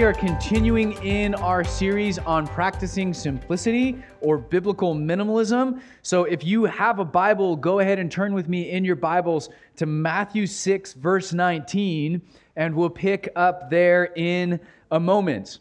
we are continuing in our series on practicing simplicity or biblical minimalism. So, if you have a Bible, go ahead and turn with me in your Bibles to Matthew 6, verse 19, and we'll pick up there in a moment.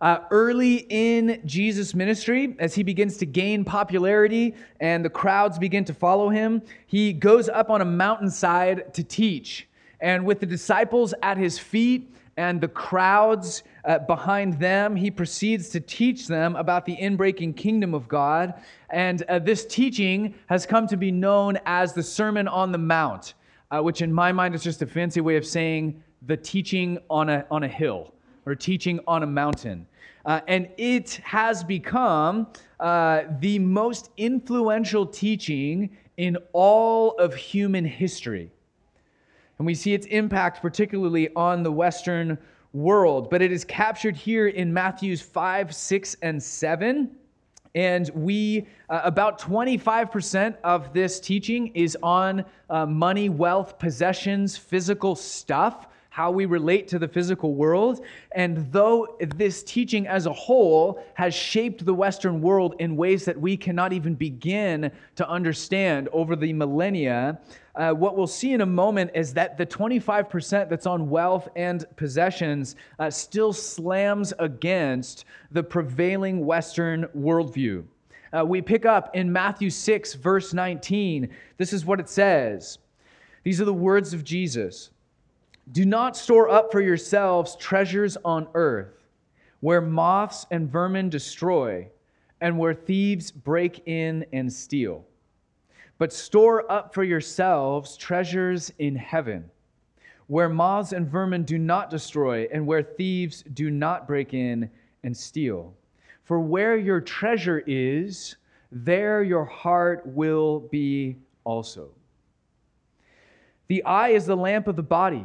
Uh, early in Jesus' ministry, as he begins to gain popularity and the crowds begin to follow him, he goes up on a mountainside to teach. And with the disciples at his feet, and the crowds uh, behind them, he proceeds to teach them about the inbreaking kingdom of God. And uh, this teaching has come to be known as the Sermon on the Mount, uh, which in my mind is just a fancy way of saying the teaching on a, on a hill or teaching on a mountain. Uh, and it has become uh, the most influential teaching in all of human history. And we see its impact particularly on the Western world. But it is captured here in Matthews 5, 6, and 7. And we, uh, about 25% of this teaching is on uh, money, wealth, possessions, physical stuff how we relate to the physical world. And though this teaching as a whole has shaped the Western world in ways that we cannot even begin to understand over the millennia, uh, what we'll see in a moment is that the 25% that's on wealth and possessions uh, still slams against the prevailing Western worldview. Uh, we pick up in Matthew 6, verse 19. This is what it says. These are the words of Jesus. Do not store up for yourselves treasures on earth, where moths and vermin destroy, and where thieves break in and steal. But store up for yourselves treasures in heaven, where moths and vermin do not destroy, and where thieves do not break in and steal. For where your treasure is, there your heart will be also. The eye is the lamp of the body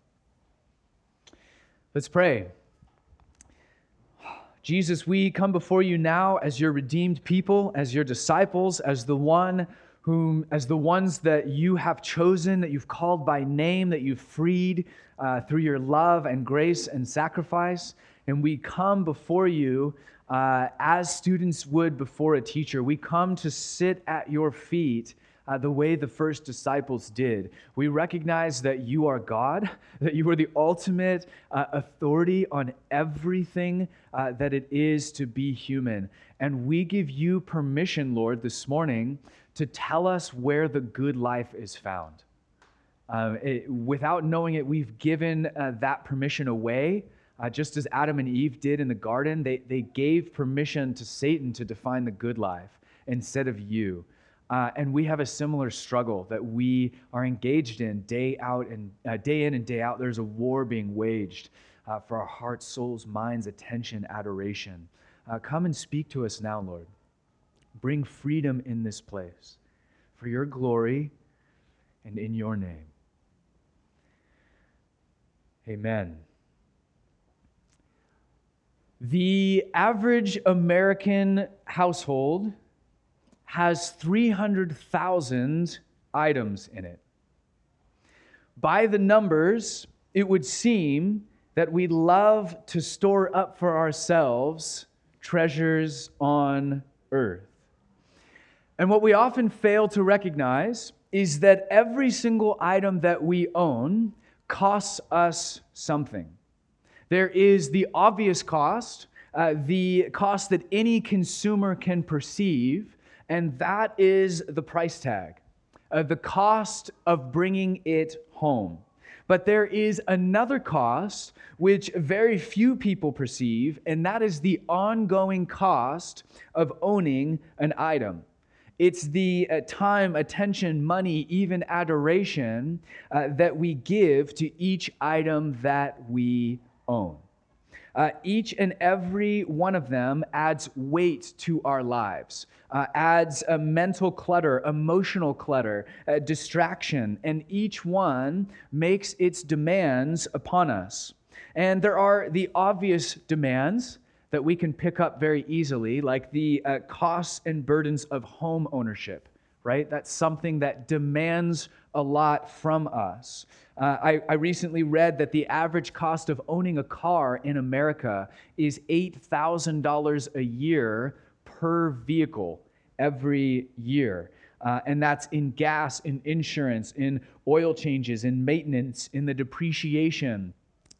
Let's pray. Jesus, we come before you now as your redeemed people, as your disciples, as the one whom, as the ones that you have chosen, that you've called by name, that you've freed uh, through your love and grace and sacrifice. And we come before you uh, as students would before a teacher. We come to sit at your feet uh, the way the first disciples did. We recognize that you are God, that you are the ultimate uh, authority on everything uh, that it is to be human. And we give you permission, Lord, this morning to tell us where the good life is found. Uh, it, without knowing it, we've given uh, that permission away. Uh, just as Adam and Eve did in the garden, they, they gave permission to Satan to define the good life instead of you. Uh, and we have a similar struggle that we are engaged in day out and uh, day in and day out. There's a war being waged uh, for our hearts, souls, minds, attention, adoration. Uh, come and speak to us now, Lord. Bring freedom in this place for your glory and in your name. Amen. The average American household has 300,000 items in it. By the numbers, it would seem that we love to store up for ourselves treasures on earth. And what we often fail to recognize is that every single item that we own costs us something. There is the obvious cost, uh, the cost that any consumer can perceive, and that is the price tag, uh, the cost of bringing it home. But there is another cost which very few people perceive, and that is the ongoing cost of owning an item. It's the uh, time, attention, money, even adoration uh, that we give to each item that we own. Uh, each and every one of them adds weight to our lives, uh, adds a mental clutter, emotional clutter, distraction, and each one makes its demands upon us. And there are the obvious demands that we can pick up very easily, like the uh, costs and burdens of home ownership, right? That's something that demands a lot from us. Uh, I, I recently read that the average cost of owning a car in America is $8,000 a year per vehicle every year. Uh, and that's in gas, in insurance, in oil changes, in maintenance, in the depreciation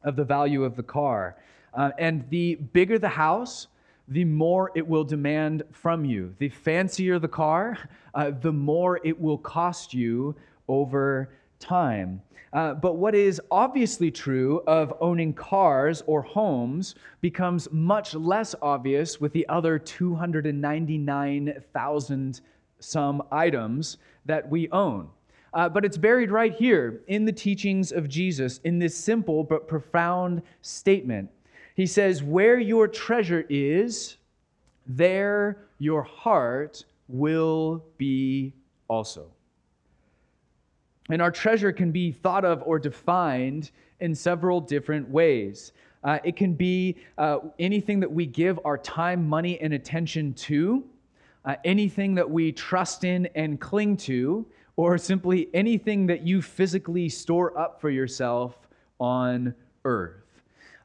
of the value of the car. Uh, and the bigger the house, the more it will demand from you. The fancier the car, uh, the more it will cost you over time. Uh, but what is obviously true of owning cars or homes becomes much less obvious with the other 299,000 some items that we own. Uh, but it's buried right here in the teachings of Jesus in this simple but profound statement. He says, Where your treasure is, there your heart will be also. And our treasure can be thought of or defined in several different ways. Uh, it can be uh, anything that we give our time, money, and attention to, uh, anything that we trust in and cling to or simply anything that you physically store up for yourself on earth.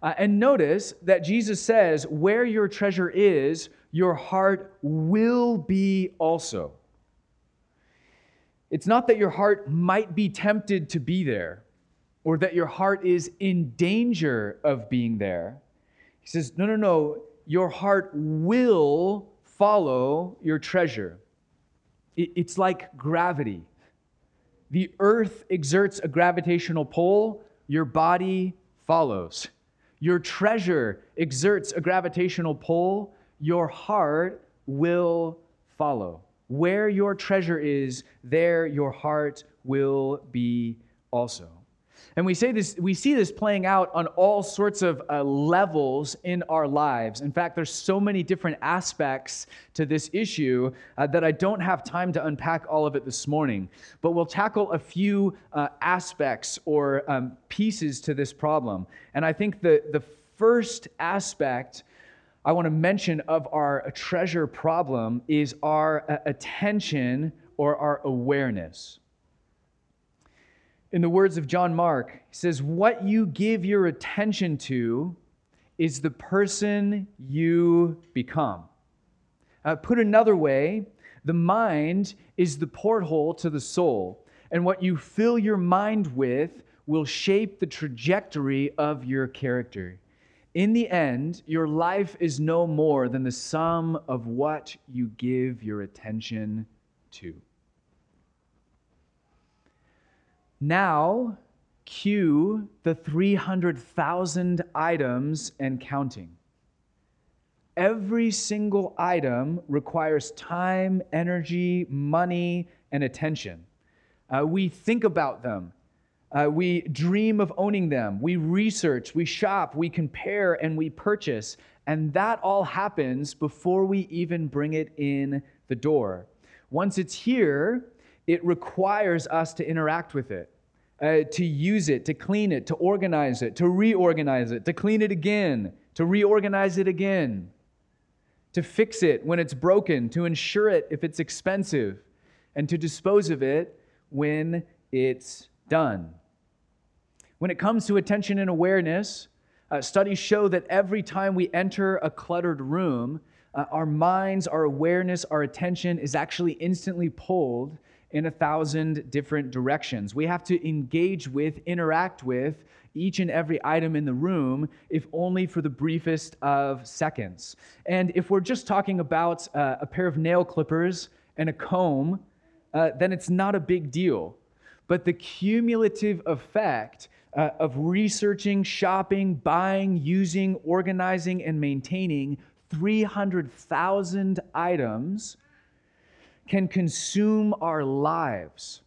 Uh, and notice that Jesus says, Where your treasure is, your heart will be also. It's not that your heart might be tempted to be there or that your heart is in danger of being there. He says, No, no, no, your heart will follow your treasure. It's like gravity. The earth exerts a gravitational pull, your body follows. Your treasure exerts a gravitational pull, your heart will follow. Where your treasure is, there your heart will be also. And we say this, we see this playing out on all sorts of uh, levels in our lives. In fact, there's so many different aspects to this issue uh, that I don't have time to unpack all of it this morning. But we'll tackle a few uh, aspects or um, pieces to this problem. And I think the, the first aspect I want to mention of our treasure problem is our uh, attention or our awareness in the words of John Mark, he says, What you give your attention to is the person you become. Uh, put another way, the mind is the porthole to the soul, and what you fill your mind with will shape the trajectory of your character. In the end, your life is no more than the sum of what you give your attention to. Now, cue the 300,000 items and counting. Every single item requires time, energy, money, and attention. Uh, we think about them. Uh, we dream of owning them. We research, we shop, we compare, and we purchase. And that all happens before we even bring it in the door. Once it's here, it requires us to interact with it, uh, to use it, to clean it, to organize it, to reorganize it, to clean it again, to reorganize it again, to fix it when it's broken, to insure it if it's expensive, and to dispose of it when it's done. When it comes to attention and awareness, uh, studies show that every time we enter a cluttered room, uh, our minds, our awareness, our attention is actually instantly pulled in a thousand different directions. We have to engage with, interact with each and every item in the room, if only for the briefest of seconds. And if we're just talking about uh, a pair of nail clippers and a comb, uh, then it's not a big deal. But the cumulative effect uh, of researching, shopping, buying, using, organizing, and maintaining 300,000 items can consume our lives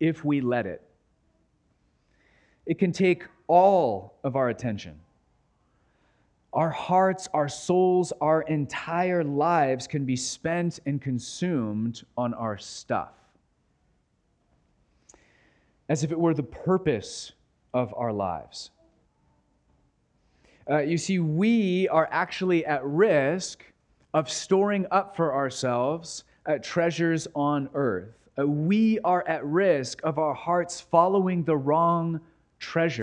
if we let it. It can take all of our attention. Our hearts, our souls, our entire lives can be spent and consumed on our stuff. As if it were the purpose of our lives. Uh, you see, we are actually at risk of storing up for ourselves uh, treasures on earth. Uh, we are at risk of our hearts following the wrong treasure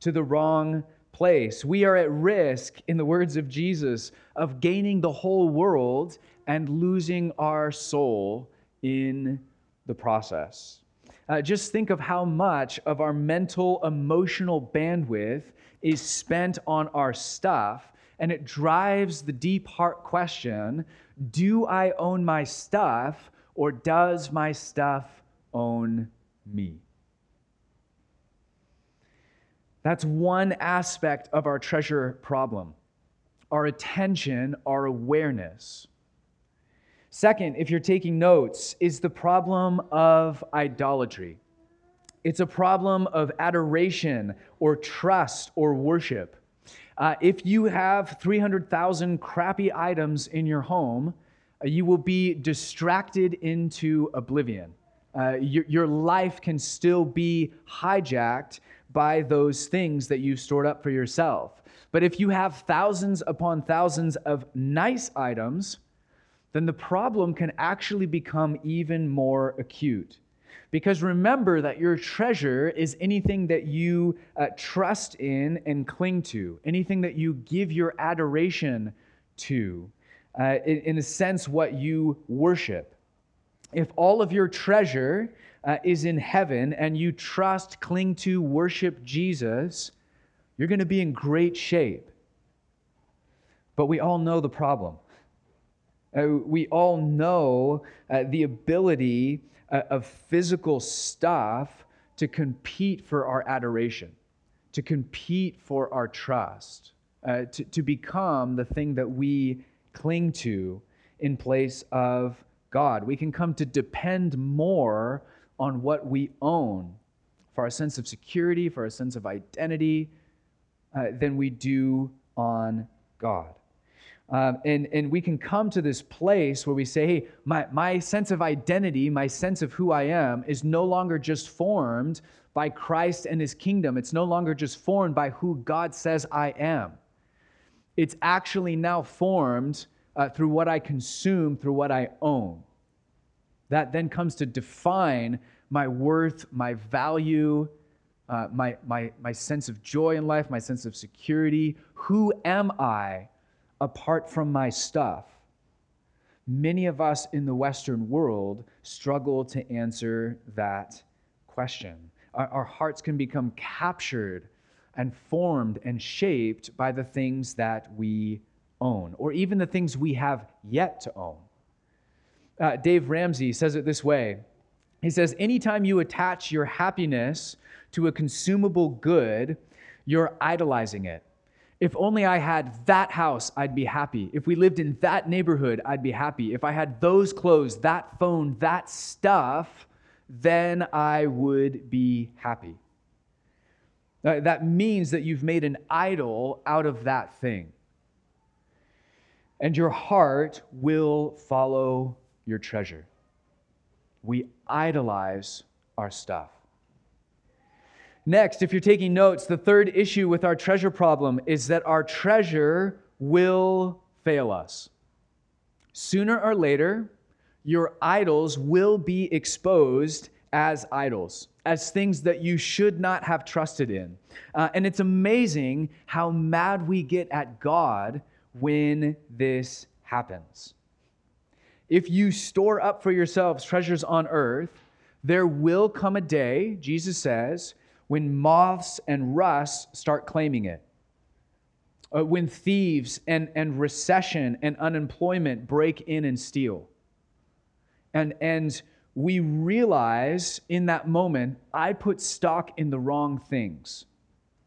to the wrong place. We are at risk, in the words of Jesus, of gaining the whole world and losing our soul in the process. Uh, just think of how much of our mental, emotional bandwidth is spent on our stuff, and it drives the deep heart question do I own my stuff, or does my stuff own me? That's one aspect of our treasure problem our attention, our awareness. Second, if you're taking notes, is the problem of idolatry. It's a problem of adoration or trust or worship. Uh, if you have 300,000 crappy items in your home, uh, you will be distracted into oblivion. Uh, your, your life can still be hijacked by those things that you've stored up for yourself. But if you have thousands upon thousands of nice items, then the problem can actually become even more acute. Because remember that your treasure is anything that you uh, trust in and cling to, anything that you give your adoration to, uh, in, in a sense, what you worship. If all of your treasure uh, is in heaven and you trust, cling to, worship Jesus, you're going to be in great shape. But we all know the problem. Uh, we all know uh, the ability uh, of physical stuff to compete for our adoration, to compete for our trust, uh, to, to become the thing that we cling to in place of God. We can come to depend more on what we own for our sense of security, for our sense of identity, uh, than we do on God. Um, and, and we can come to this place where we say, hey, my, my sense of identity, my sense of who I am, is no longer just formed by Christ and his kingdom. It's no longer just formed by who God says I am. It's actually now formed uh, through what I consume, through what I own that then comes to define my worth, my value, uh, my, my, my sense of joy in life, my sense of security. Who am I apart from my stuff? Many of us in the Western world struggle to answer that question. Our, our hearts can become captured and formed and shaped by the things that we own, or even the things we have yet to own. Uh, Dave Ramsey says it this way He says, Anytime you attach your happiness to a consumable good, you're idolizing it. If only I had that house, I'd be happy. If we lived in that neighborhood, I'd be happy. If I had those clothes, that phone, that stuff, then I would be happy. Uh, that means that you've made an idol out of that thing. And your heart will follow your treasure. We idolize our stuff. Next, if you're taking notes, the third issue with our treasure problem is that our treasure will fail us. Sooner or later, your idols will be exposed as idols, as things that you should not have trusted in. Uh, and it's amazing how mad we get at God when this happens. If you store up for yourselves treasures on earth, there will come a day, Jesus says, when moths and rust start claiming it. Uh, when thieves and, and recession and unemployment break in and steal. And, and we realize in that moment, I put stock in the wrong things.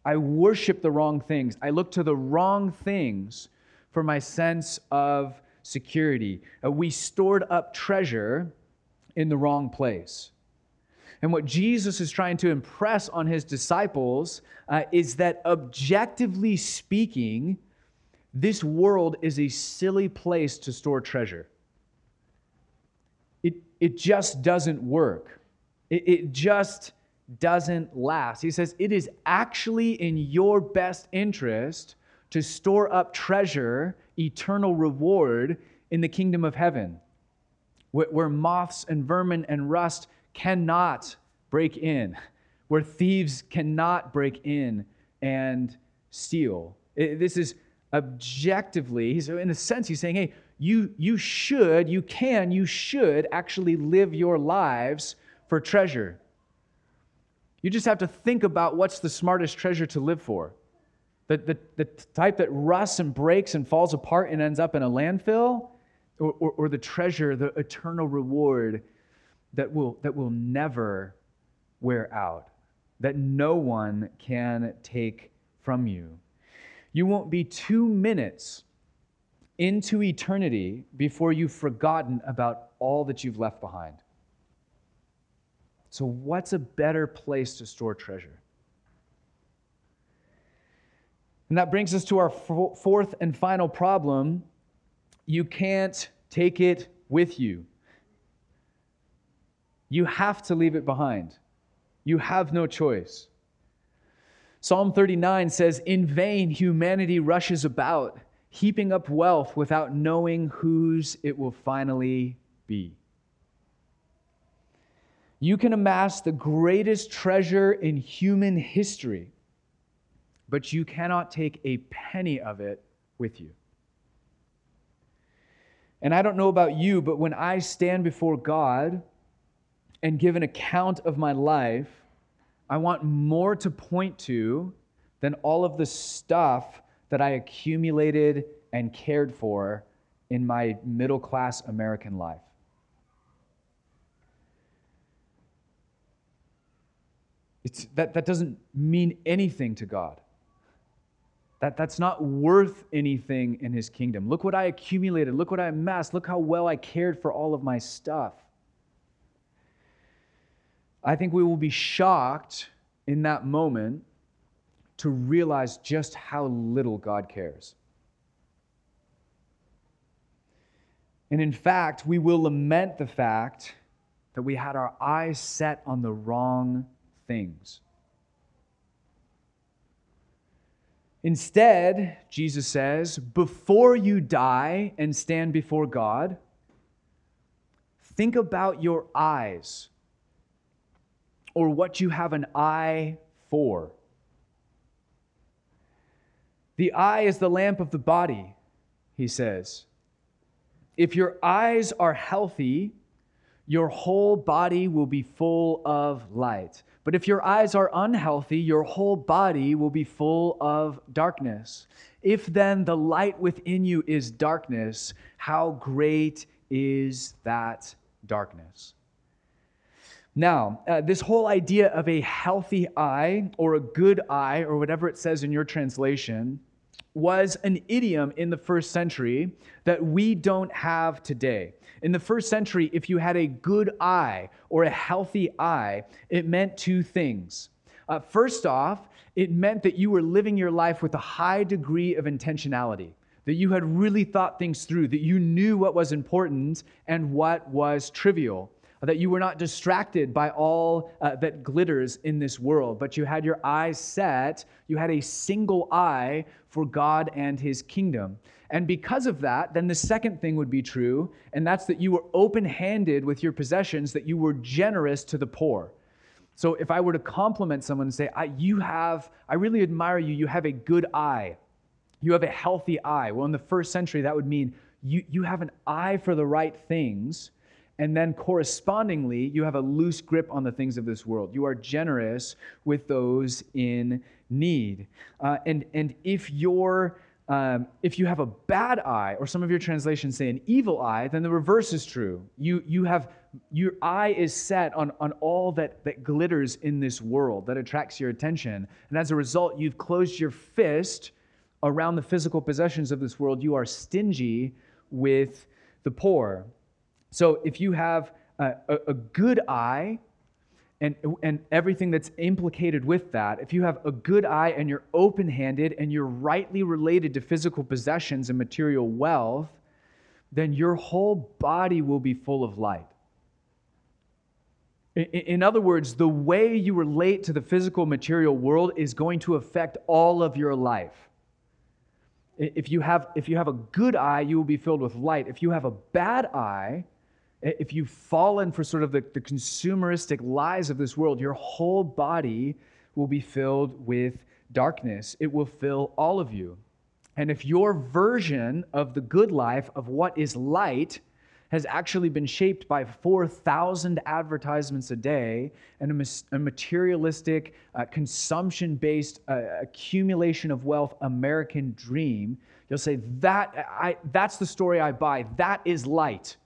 I worship the wrong things. I look to the wrong things for my sense of security. Uh, we stored up treasure in the wrong place. And what Jesus is trying to impress on his disciples uh, is that objectively speaking, this world is a silly place to store treasure. It, it just doesn't work. It, it just doesn't last. He says, It is actually in your best interest to store up treasure, eternal reward in the kingdom of heaven, where, where moths and vermin and rust cannot break in, where thieves cannot break in and steal. It, this is objectively, so in a sense, he's saying, hey, you, you should, you can, you should actually live your lives for treasure. You just have to think about what's the smartest treasure to live for. The, the, the type that rusts and breaks and falls apart and ends up in a landfill, or, or, or the treasure, the eternal reward that will, that will never wear out, that no one can take from you. You won't be two minutes into eternity before you've forgotten about all that you've left behind. So, what's a better place to store treasure? And that brings us to our fourth and final problem. You can't take it with you. You have to leave it behind. You have no choice. Psalm 39 says, In vain humanity rushes about, heaping up wealth without knowing whose it will finally be. You can amass the greatest treasure in human history, but you cannot take a penny of it with you. And I don't know about you, but when I stand before God and give an account of my life, I want more to point to than all of the stuff that I accumulated and cared for in my middle class American life. It's, that, that doesn't mean anything to God. That, that's not worth anything in his kingdom. Look what I accumulated. Look what I amassed. Look how well I cared for all of my stuff. I think we will be shocked in that moment to realize just how little God cares. And in fact, we will lament the fact that we had our eyes set on the wrong things. Instead, Jesus says, before you die and stand before God, think about your eyes or what you have an eye for. The eye is the lamp of the body, he says. If your eyes are healthy, your whole body will be full of light. But if your eyes are unhealthy, your whole body will be full of darkness. If then the light within you is darkness, how great is that darkness? Now, uh, this whole idea of a healthy eye or a good eye, or whatever it says in your translation, was an idiom in the first century that we don't have today. In the first century, if you had a good eye or a healthy eye, it meant two things. Uh, first off, it meant that you were living your life with a high degree of intentionality, that you had really thought things through, that you knew what was important and what was trivial that you were not distracted by all uh, that glitters in this world, but you had your eyes set, you had a single eye for God and his kingdom. And because of that, then the second thing would be true, and that's that you were open handed with your possessions, that you were generous to the poor. So if I were to compliment someone and say, I, You have, I really admire you, you have a good eye, you have a healthy eye. Well, in the first century, that would mean you, you have an eye for the right things and then correspondingly, you have a loose grip on the things of this world. You are generous with those in need. Uh, and, and if you're um, if you have a bad eye, or some of your translations say an evil eye, then the reverse is true. You, you have, your eye is set on, on all that, that glitters in this world, that attracts your attention. And as a result, you've closed your fist around the physical possessions of this world. You are stingy with the poor. So if you have a, a, good eye and, and everything that's implicated with that, if you have a good eye and you're open handed and you're rightly related to physical possessions and material wealth, then your whole body will be full of light. In other words, the way you relate to the physical material world is going to affect all of your life. If you have, if you have a good eye, you will be filled with light. If you have a bad eye, if you've fallen for sort of the, the consumeristic lies of this world, your whole body will be filled with darkness. It will fill all of you. And if your version of the good life, of what is light, has actually been shaped by 4,000 advertisements a day and a, materialistic, uh, consumption based uh, accumulation of wealth American dream, you'll say, that, I, That's the story I buy. That is light.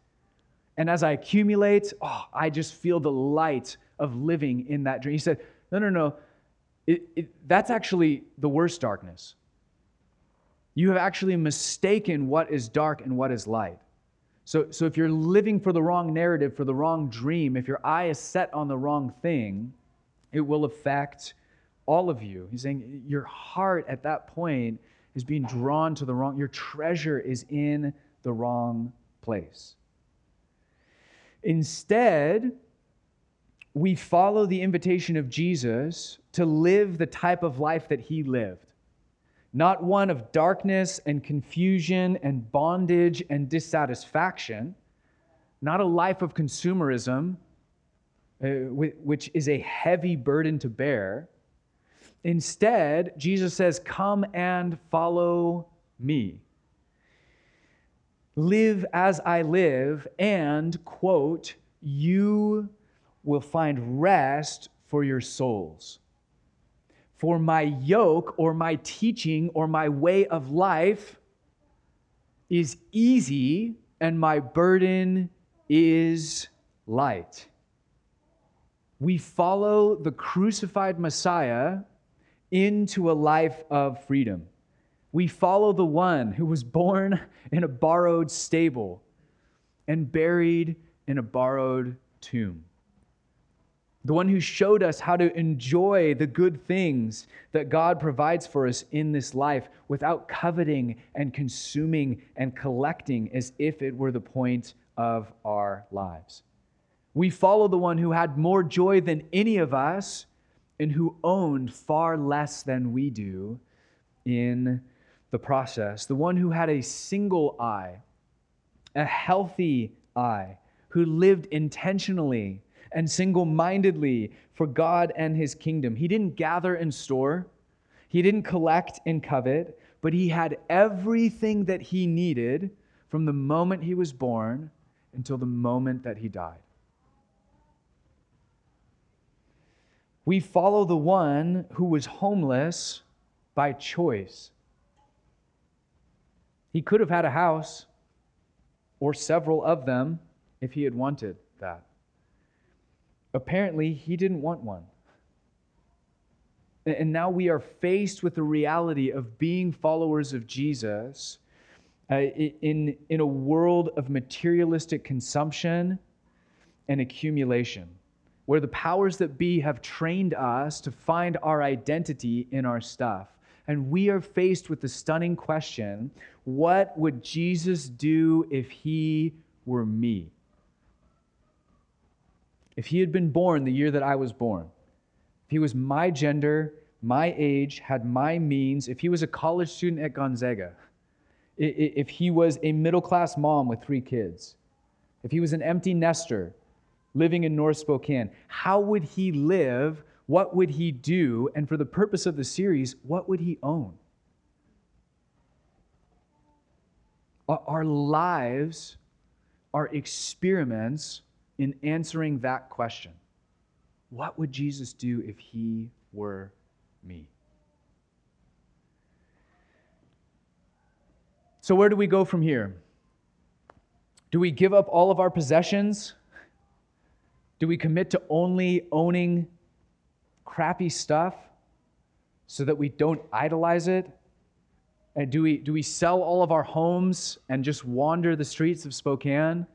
And as I accumulate, oh, I just feel the light of living in that dream. He said, No, no, no. It, it, that's actually the worst darkness. You have actually mistaken what is dark and what is light. So, so if you're living for the wrong narrative, for the wrong dream, if your eye is set on the wrong thing, it will affect all of you. He's saying your heart at that point is being drawn to the wrong, your treasure is in the wrong place. Instead, we follow the invitation of Jesus to live the type of life that he lived. Not one of darkness and confusion and bondage and dissatisfaction, not a life of consumerism, uh, which is a heavy burden to bear. Instead, Jesus says, Come and follow me live as I live, and, quote, you will find rest for your souls. For my yoke or my teaching or my way of life is easy, and my burden is light. We follow the crucified Messiah into a life of freedom. We follow the one who was born in a borrowed stable and buried in a borrowed tomb. The one who showed us how to enjoy the good things that God provides for us in this life without coveting and consuming and collecting as if it were the point of our lives. We follow the one who had more joy than any of us and who owned far less than we do in the process, the one who had a single eye, a healthy eye, who lived intentionally and single mindedly for God and his kingdom. He didn't gather and store, he didn't collect and covet, but he had everything that he needed from the moment he was born until the moment that he died. We follow the one who was homeless by choice. He could have had a house or several of them if he had wanted that. Apparently, he didn't want one. And now we are faced with the reality of being followers of Jesus uh, in, in a world of materialistic consumption and accumulation, where the powers that be have trained us to find our identity in our stuff. And we are faced with the stunning question what would Jesus do if he were me? If he had been born the year that I was born, if he was my gender, my age, had my means, if he was a college student at Gonzaga, if he was a middle class mom with three kids, if he was an empty nester living in North Spokane, how would he live what would he do? And for the purpose of the series, what would he own? Our lives are experiments in answering that question. What would Jesus do if he were me? So, where do we go from here? Do we give up all of our possessions? Do we commit to only owning crappy stuff so that we don't idolize it? And do we, do we sell all of our homes and just wander the streets of Spokane?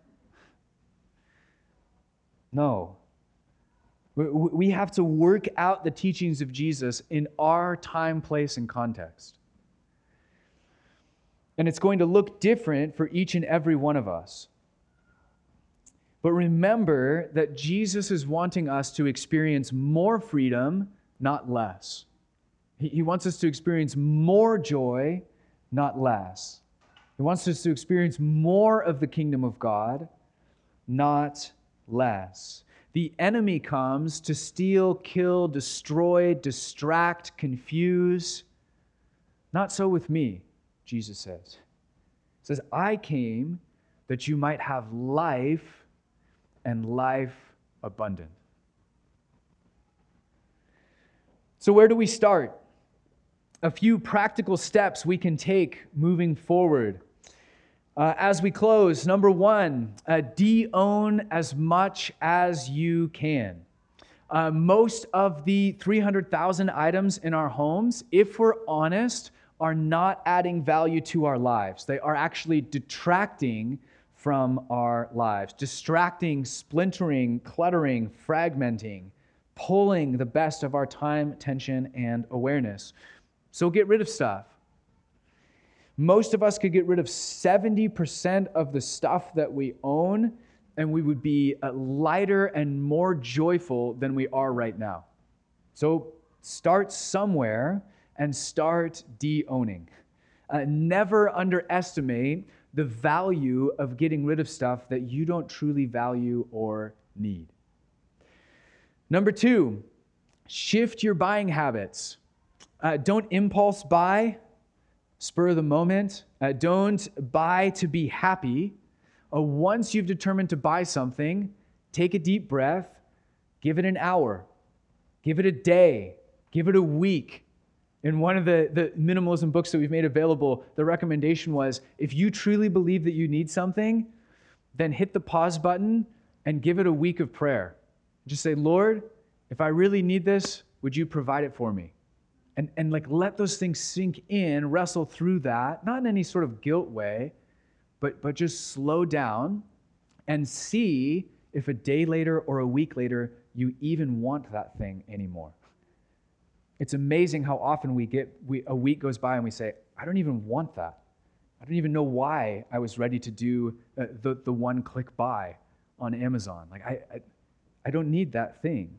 No. We have to work out the teachings of Jesus in our time, place, and context. And it's going to look different for each and every one of us. But remember that Jesus is wanting us to experience more freedom, not less. He wants us to experience more joy, not less. He wants us to experience more of the kingdom of God, not less. The enemy comes to steal, kill, destroy, distract, confuse. Not so with me, Jesus says. He says, I came that you might have life and life abundant. So, where do we start? A few practical steps we can take moving forward. Uh, as we close, number one, uh, de own as much as you can. Uh, most of the 300,000 items in our homes, if we're honest, are not adding value to our lives. They are actually detracting from our lives, distracting, splintering, cluttering, fragmenting, pulling the best of our time, attention, and awareness. So get rid of stuff. Most of us could get rid of 70% of the stuff that we own, and we would be uh, lighter and more joyful than we are right now. So start somewhere and start de owning. Uh, never underestimate the value of getting rid of stuff that you don't truly value or need. Number two, shift your buying habits. Uh, don't impulse buy spur of the moment. Uh, don't buy to be happy. Uh, once you've determined to buy something, take a deep breath, give it an hour, give it a day, give it a week. In one of the, the minimalism books that we've made available, the recommendation was if you truly believe that you need something, then hit the pause button and give it a week of prayer. Just say, Lord, if I really need this, would you provide it for me? and, and like let those things sink in, wrestle through that, not in any sort of guilt way, but, but just slow down and see if a day later or a week later you even want that thing anymore. It's amazing how often we get we, a week goes by and we say, I don't even want that. I don't even know why I was ready to do uh, the, the one click buy on Amazon. Like, I, I, I don't need that thing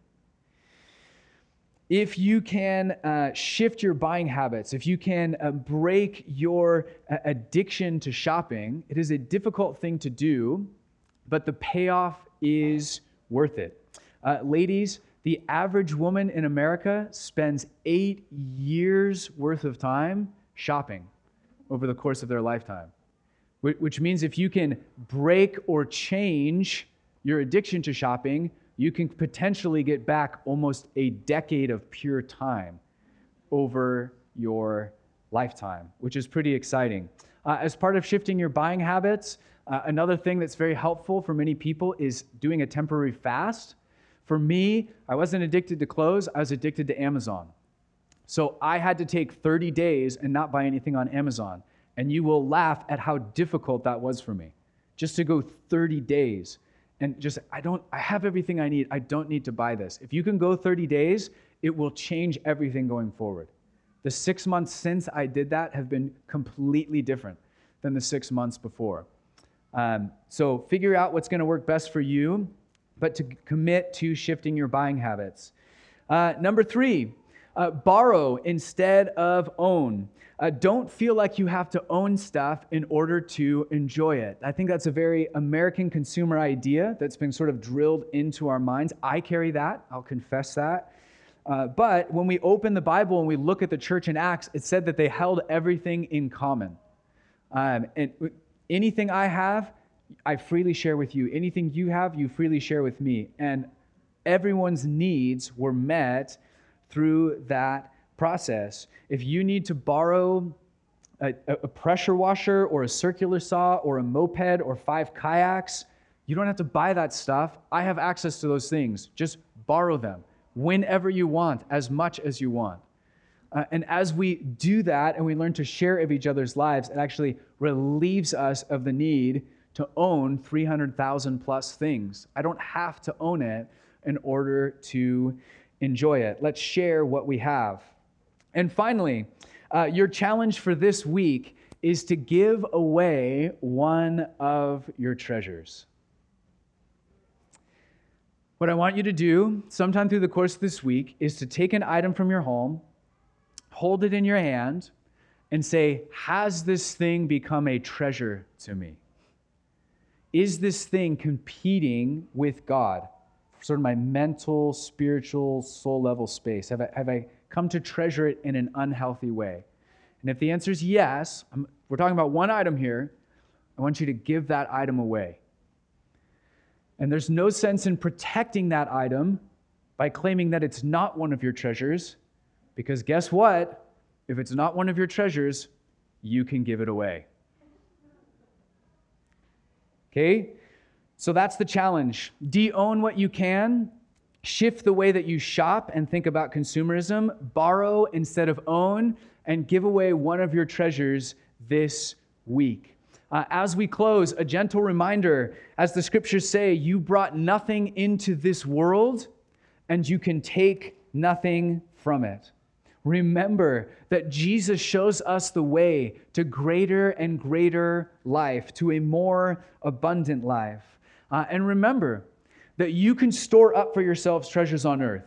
if you can uh, shift your buying habits, if you can uh, break your uh, addiction to shopping, it is a difficult thing to do, but the payoff is worth it. Uh, ladies, the average woman in America spends eight years worth of time shopping over the course of their lifetime, which means if you can break or change your addiction to shopping, you can potentially get back almost a decade of pure time over your lifetime, which is pretty exciting. Uh, as part of shifting your buying habits, uh, another thing that's very helpful for many people is doing a temporary fast. For me, I wasn't addicted to clothes, I was addicted to Amazon. So I had to take 30 days and not buy anything on Amazon. And you will laugh at how difficult that was for me. Just to go 30 days and just I don't I have everything I need. I don't need to buy this. If you can go 30 days, it will change everything going forward. The 6 months since I did that have been completely different than the 6 months before. Um, so figure out what's going to work best for you, but to commit to shifting your buying habits. Uh, number three, uh, borrow instead of own. Uh, don't feel like you have to own stuff in order to enjoy it. I think that's a very American consumer idea that's been sort of drilled into our minds. I carry that, I'll confess that. Uh, but when we open the Bible and we look at the church in Acts, it said that they held everything in common. Um, and anything I have, I freely share with you. Anything you have, you freely share with me. And everyone's needs were met through that process. If you need to borrow a, a, pressure washer or a circular saw or a moped or five kayaks, you don't have to buy that stuff. I have access to those things. Just borrow them whenever you want, as much as you want. Uh, and as we do that and we learn to share of each other's lives, it actually relieves us of the need to own 300,000 plus things. I don't have to own it in order to enjoy it. Let's share what we have. And finally, uh, your challenge for this week is to give away one of your treasures. What I want you to do sometime through the course of this week is to take an item from your home, hold it in your hand, and say, Has this thing become a treasure to me? Is this thing competing with God? Sort of my mental, spiritual, soul level space? Have I, have I come to treasure it in an unhealthy way? And if the answer is yes, I'm, we're talking about one item here, I want you to give that item away. And there's no sense in protecting that item by claiming that it's not one of your treasures, because guess what? If it's not one of your treasures, you can give it away. Okay? So that's the challenge. De own what you can, shift the way that you shop and think about consumerism, borrow instead of own, and give away one of your treasures this week. Uh, as we close, a gentle reminder as the scriptures say, you brought nothing into this world, and you can take nothing from it. Remember that Jesus shows us the way to greater and greater life, to a more abundant life. Uh, and remember that you can store up for yourselves treasures on earth.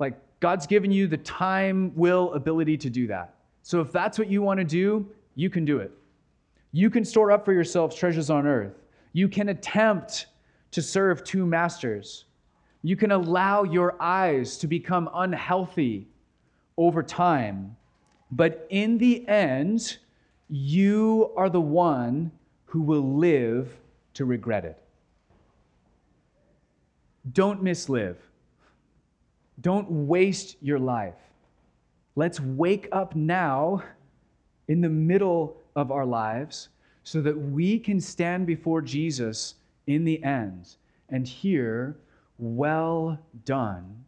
Like God's given you the time, will, ability to do that. So if that's what you want to do, you can do it. You can store up for yourselves treasures on earth. You can attempt to serve two masters. You can allow your eyes to become unhealthy over time. But in the end, you are the one who will live to regret it. Don't mislive. Don't waste your life. Let's wake up now in the middle of our lives so that we can stand before Jesus in the end and hear, Well done,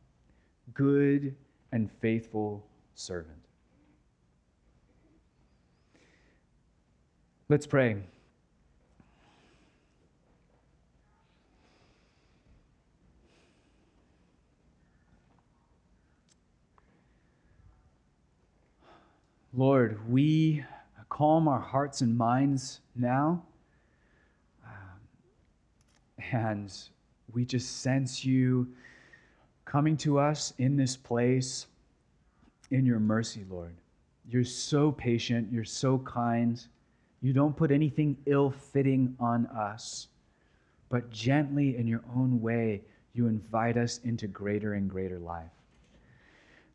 good and faithful servant. Let's pray. Lord, we calm our hearts and minds now. Um, and we just sense you coming to us in this place in your mercy, Lord. You're so patient, you're so kind. You don't put anything ill fitting on us, but gently in your own way, you invite us into greater and greater life.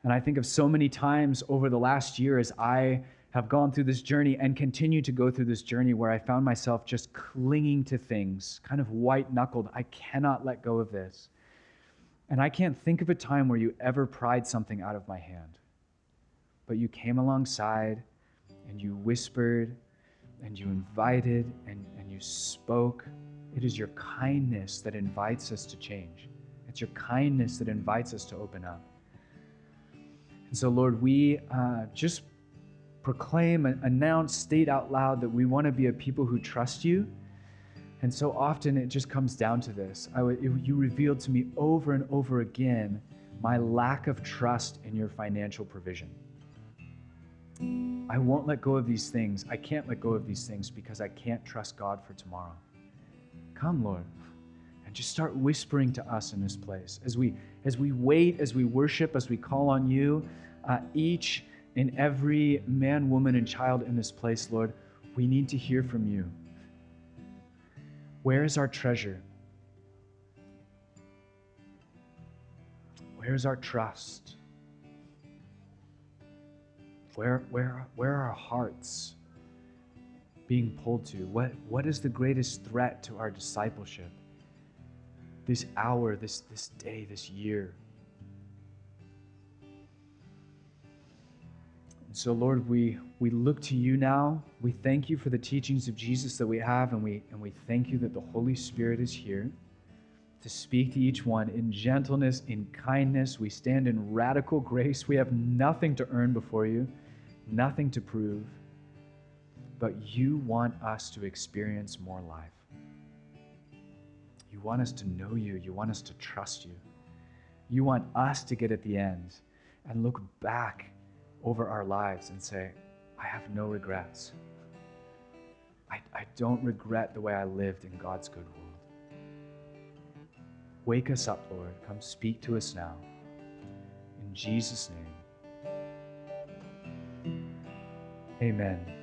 And I think of so many times over the last year as I have gone through this journey and continue to go through this journey where I found myself just clinging to things, kind of white knuckled. I cannot let go of this. And I can't think of a time where you ever pried something out of my hand. But you came alongside and you whispered and you invited and, and you spoke. It is your kindness that invites us to change. It's your kindness that invites us to open up. And so, Lord, we uh, just proclaim and announce, state out loud that we want to be a people who trust you. And so often it just comes down to this. It, you revealed to me over and over again my lack of trust in your financial provision. I won't let go of these things. I can't let go of these things because I can't trust God for tomorrow. Come, Lord, and just start whispering to us in this place as we as we wait, as we worship, as we call on you. Uh, each and every man, woman, and child in this place, Lord, we need to hear from you. Where is our treasure? Where is our trust? Where, where, where are our hearts being pulled to? What, what is the greatest threat to our discipleship? This hour, this, this day, this year. So, Lord, we, we look to you now. We thank you for the teachings of Jesus that we have, and we, and we thank you that the Holy Spirit is here to speak to each one in gentleness, in kindness. We stand in radical grace. We have nothing to earn before you, nothing to prove, but you want us to experience more life. You want us to know you, you want us to trust you. You want us to get at the end and look back over our lives and say, I have no regrets. I, I don't regret the way I lived in God's good world. Wake us up, Lord. Come speak to us now. In Jesus' name. Amen.